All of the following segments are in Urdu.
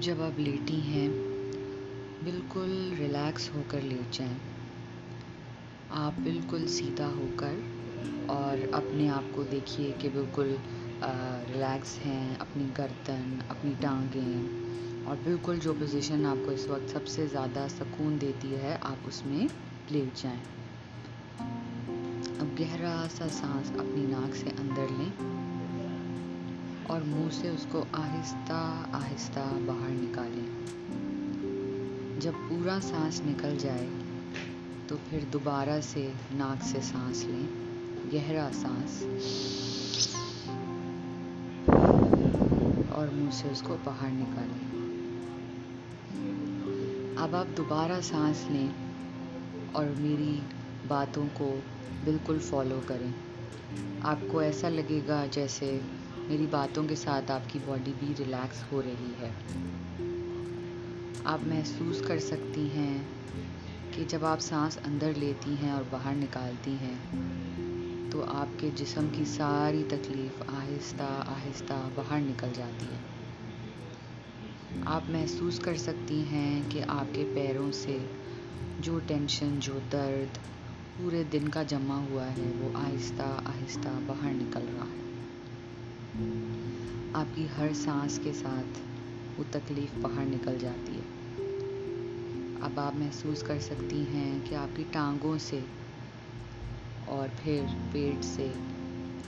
جب آپ لیٹی ہیں، بالکل ریلیکس ہو کر لیٹ جائیں۔ آپ بالکل سیدھا ہو کر اور اپنے آپ کو دیکھیے کہ بالکل ریلیکس ہیں، اپنی گردن، اپنی ٹانگیں۔ اور بالکل جو پوزیشن آپ کو اس وقت سب سے زیادہ سکون دیتی ہے، آپ اس میں لیٹ جائیں۔ اب گہرا سا سانس اپنی ناک سے اندر لیں۔ اور منہ سے اس کو آہستہ آہستہ باہر نکالیں۔ جب پورا سانس نکل جائے، تو پھر دوبارہ سے ناک سے سانس لیں۔ گہرا سانس۔ اور منہ سے اس کو باہر نکالیں۔ اب آپ دوبارہ سانس لیں اور میری باتوں کو بالکل فالو کریں۔ آپ کو ایسا لگے گا جیسے میری باتوں کے ساتھ آپ کی باڈی بھی ریلیکس ہو رہی ہے۔ آپ محسوس کر سکتی ہیں کہ جب آپ سانس اندر لیتی ہیں اور باہر نکالتی ہیں، تو آپ کے جسم کی ساری تکلیف آہستہ آہستہ باہر نکل جاتی ہے۔ آپ محسوس کر سکتی ہیں کہ آپ کے پیروں سے جو ٹینشن، جو درد پورے دن کا جمع ہوا ہے، وہ آہستہ آہستہ باہر نکل رہا ہے۔ آپ کی ہر سانس کے ساتھ وہ تکلیف باہر نکل جاتی ہے۔ اب آپ محسوس کر سکتی ہیں کہ آپ کی ٹانگوں سے اور پھر پیٹ سے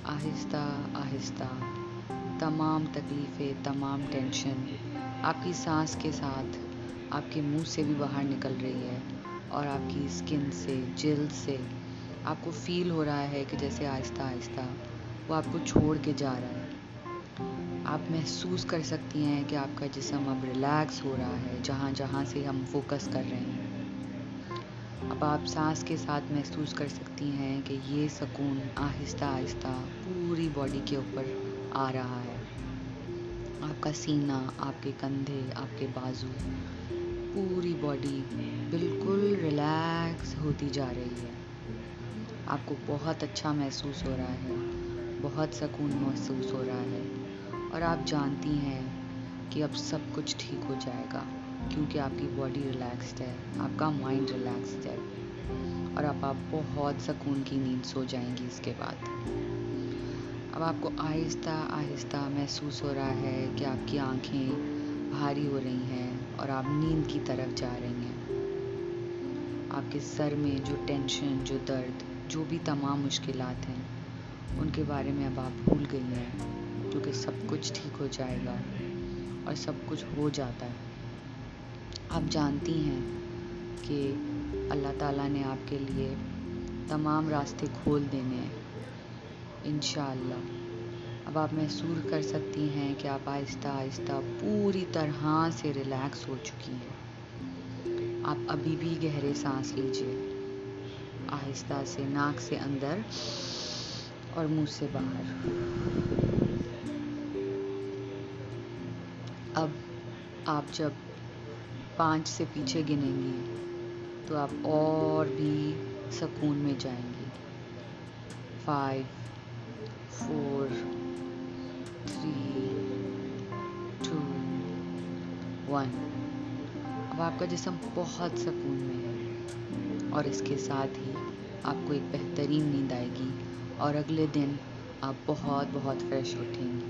آہستہ آہستہ تمام تکلیفیں، تمام ٹینشن آپ کی سانس کے ساتھ آپ کے منہ سے بھی باہر نکل رہی ہے اور آپ کی اسکن سے، جلد سے آپ کو فیل ہو رہا ہے کہ جیسے آہستہ آہستہ وہ آپ کو چھوڑ کے جا رہا ہے۔ آپ محسوس کر سکتی ہیں کہ آپ کا جسم اب ریلیکس ہو رہا ہے، جہاں جہاں سے ہم فوکس کر رہے ہیں۔ اب آپ سانس کے ساتھ محسوس کر سکتی ہیں کہ یہ سکون آہستہ آہستہ پوری باڈی کے اوپر آ رہا ہے۔ آپ کا سینہ، آپ کے کندھے، آپ کے بازو، پوری باڈی بالکل ریلیکس ہوتی جا رہی ہے۔ آپ کو بہت اچھا محسوس ہو رہا ہے، بہت سکون محسوس ہو رہا ہے۔ اور آپ جانتی ہیں کہ اب سب کچھ ٹھیک ہو جائے گا کیونکہ آپ کی باڈی ریلیکسڈ ہے، آپ کا مائنڈ ریلیکسڈ ہے اور اب آپ بہت سکون کی نیند سو جائیں گی اس کے بعد۔ اب آپ کو آہستہ آہستہ محسوس ہو رہا ہے کہ آپ کی آنکھیں بھاری ہو رہی ہیں اور آپ نیند کی طرف جا رہی ہیں۔ آپ کے سر میں جو ٹینشن جو درد، جو بھی تمام مشکلات ہیں، ان کے بارے میں اب آپ بھول گئی ہیں۔ کیونکہ سب کچھ ٹھیک ہو جائے گا اور سب کچھ ہو جاتا ہے۔ آپ جانتی ہیں کہ اللہ تعالیٰ نے آپ کے لیے تمام راستے کھول دینے ہیں۔ انشاءاللہ۔ اب آپ محسوس کر سکتی ہیں کہ آپ آہستہ آہستہ پوری طرح سے ریلیکس ہو چکی ہیں۔ آپ ابھی بھی گہرے سانس لیجیے آہستہ سے ناک سے اندر اور منہ سے باہر۔ اب آپ جب پانچ سے پیچھے گنیں گی تو آپ اور بھی سکون میں جائیں گی۔ Five, four, three, two, one. اب آپ کا جسم بہت سکون میں ہے اور اس کے ساتھ ہی آپ کو ایک بہترین نیند آئے گی۔ اور اگلے دن آپ بہت بہت فریش اٹھیں گے